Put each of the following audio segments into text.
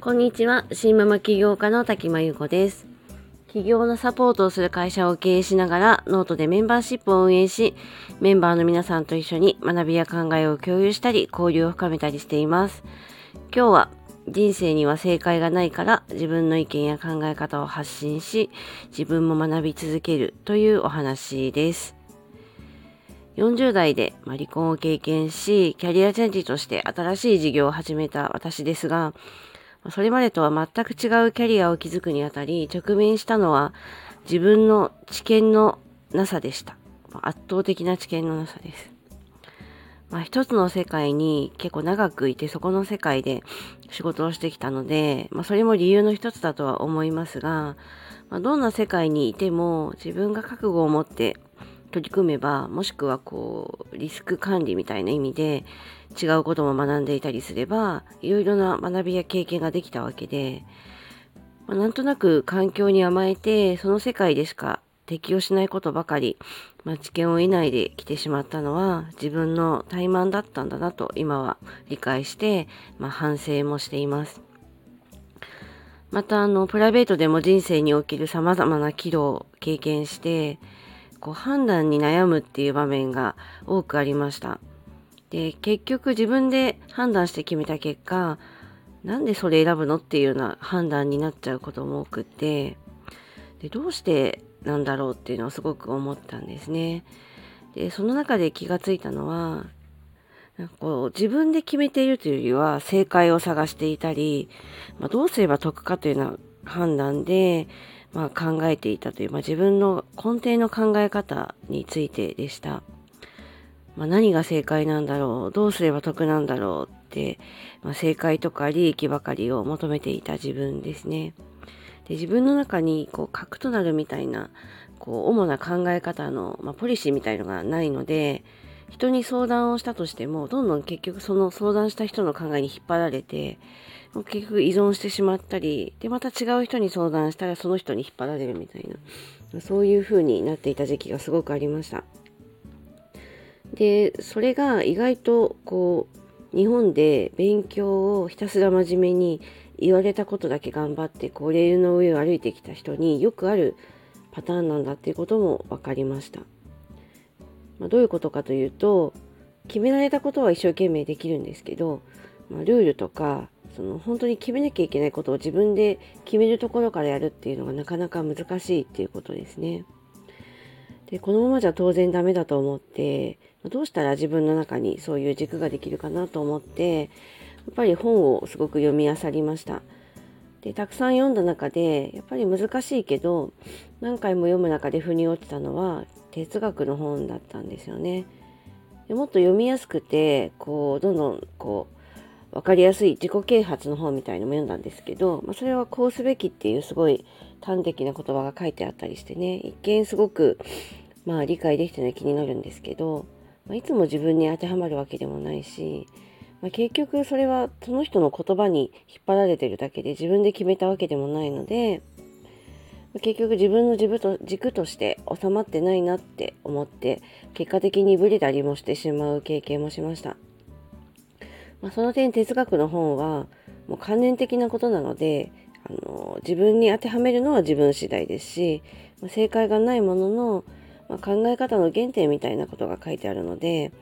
こんにちは。シンママ起業家の滝間優子です。起業のサポートをする会社を経営しながらノートでメンバーシップを運営しメンバーの皆さんと一緒に学びや考えを共有したり交流を深めたりしています。今日は人生には正解がないから自分の意見や考え方を発信し自分も学び続けるというお話です。40代で離婚を経験しキャリアチェンジとして新しい事業を始めた私ですがそれまでとは全く違うキャリアを築くにあたり直面したのは自分の知見のなさでした。圧倒的な知見のなさです。まあ、一つの世界に結構長くいてそこの世界で仕事をしてきたので、まあ、それも理由の一つだとは思いますが、まあ、どんな世界にいても自分が覚悟を持って取り組めばもしくはこうリスク管理みたいな意味で違うことも学んでいたりすればいろいろな学びや経験ができたわけで、まあ、なんとなく環境に甘えてその世界でしか適応しないことばかり、まあ、知見を得ないで来てしまったのは自分の怠慢だったんだなと今は理解して、まあ、反省もしています。またあのプライベートでも人生における様々な岐路を経験してこう判断に悩むっていう場面が多くありました。で結局自分で判断して決めた結果なんでそれ選ぶのっていうような判断になっちゃうことも多くてでどうしてなんだろうっていうのをすごく思ったんですね。でその中で気がついたのはなんかこう自分で決めているというよりは正解を探していたり、まあ、どうすれば得かというような判断で、まあ、考えていたという、まあ、自分の根底の考え方についてでした。まあ、何が正解なんだろうどうすれば得なんだろうって、まあ、正解とか利益ばかりを求めていた自分ですね。で自分の中にこう核となるみたいなこう主な考え方の、まあ、ポリシーみたいのがないので人に相談をしたとしてもどんどん結局その相談した人の考えに引っ張られて結局依存してしまったりでまた違う人に相談したらその人に引っ張られるみたいなそういう風になっていた時期がすごくありました。でそれが意外とこう日本で勉強をひたすら真面目に言われたことだけ頑張ってこうレールの上を歩いてきた人によくあるパターンなんだっていうことも分かりました。まあ、どういうことかというと決められたことは一生懸命できるんですけど、まあ、ルールとかその本当に決めなきゃいけないことを自分で決めるところからやるっていうのがなかなか難しいっていうことですね。でこのままじゃ当然ダメだと思ってどうしたら自分の中にそういう軸ができるかなと思ってやっぱり本をすごく読み漁りました。でたくさん読んだ中でやっぱり難しいけど何回も読む中で腑に落ちたのは哲学の本だったんですよね。でもっと読みやすくてこうどんどんこう分かりやすい自己啓発の本みたいのも読んだんですけど、まあ、それはこうすべきっていうすごい端的な言葉が書いてあったりしてね一見すごくまあ理解できてない気になるんですけど、まあ、いつも自分に当てはまるわけでもないしまあ、結局それはその人の言葉に引っ張られてるだけで自分で決めたわけでもないので、結局自分の軸と軸として収まってないなって思って結果的にブレたりもしてしまう経験もしました。まあ、その点哲学の本はもう関連的なことなのであの自分に当てはめるのは自分次第ですし、まあ、正解がないものの、まあ、考え方の原点みたいなことが書いてあるので、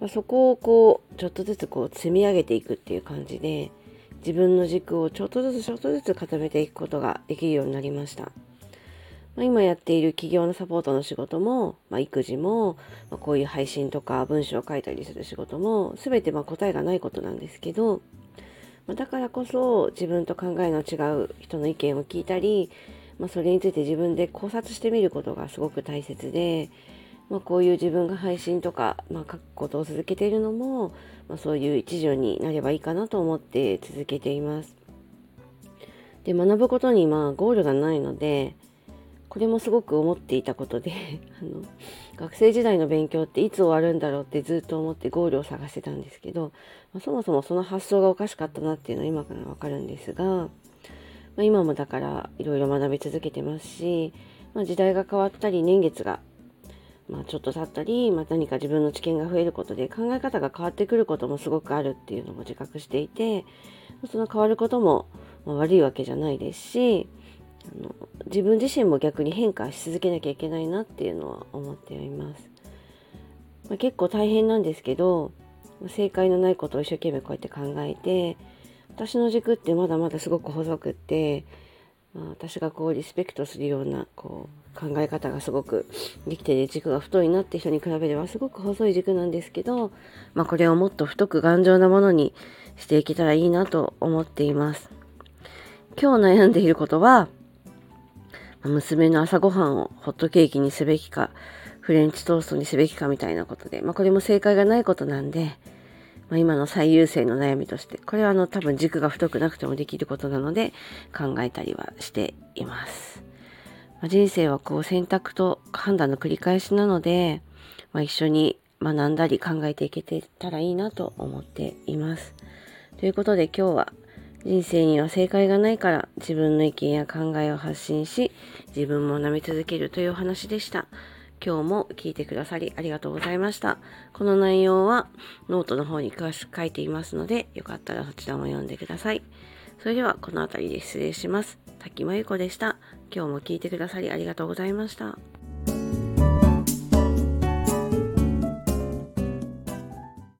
まあ、そこをこうちょっとずつこう積み上げていくっていう感じで自分の軸をちょっとずつちょっとずつ固めていくことができるようになりました。まあ、今やっている企業のサポートの仕事も、まあ、育児も、まあ、こういう配信とか文章を書いたりする仕事も全てま答えがないことなんですけど、まだからこそ自分と考えの違う人の意見を聞いたり、まそれについて自分で考察してみることがすごく大切で、ま、こういう自分が配信とか、ま、書くことを続けているのも、ま、そういう一助になればいいかなと思って続けています。で学ぶことにまあゴールがないのでこれもすごく思っていたことで あの学生時代の勉強っていつ終わるんだろうってずっと思ってゴールを探してたんですけど、まあ、そもそもその発想がおかしかったなっていうのは今からわかるんですが、まあ、今もだからいろいろ学び続けてますし、まあ、時代が変わったり年月がまあ、ちょっと経ったり、まあ、何か自分の知見が増えることで考え方が変わってくることもすごくあるっていうのも自覚していてその変わることも悪いわけじゃないですしあの自分自身も逆に変化し続けなきゃいけないなっていうのは思っています。まあ、結構大変なんですけど正解のないことを一生懸命こうやって考えて私の軸ってまだまだすごく細くって、まあ、私がこうリスペクトするようなこう考え方がすごくできてる軸が太いなって人に比べればすごく細い軸なんですけど、まあ、これをもっと太く頑丈なものにしていけたらいいなと思っています。今日悩んでいることは娘の朝ごはんをホットケーキにすべきかフレンチトーストにすべきかみたいなことで、まあ、これも正解がないことなんで、まあ、今の最優先の悩みとして、これはあの多分軸が太くなくてもできることなので考えたりはしています。まあ、人生はこう選択と判断の繰り返しなので、まあ、一緒に学んだり考えていけてたらいいなと思っています。ということで今日は人生には正解がないから自分の意見や考えを発信し自分も舐め続けるというお話でした。今日も聞いてくださりありがとうございました。この内容はノートの方に詳しく書いていますので、よかったらそちらも読んでください。それではこの辺りで失礼します。滝真由子でした。今日も聞いてくださりありがとうございました。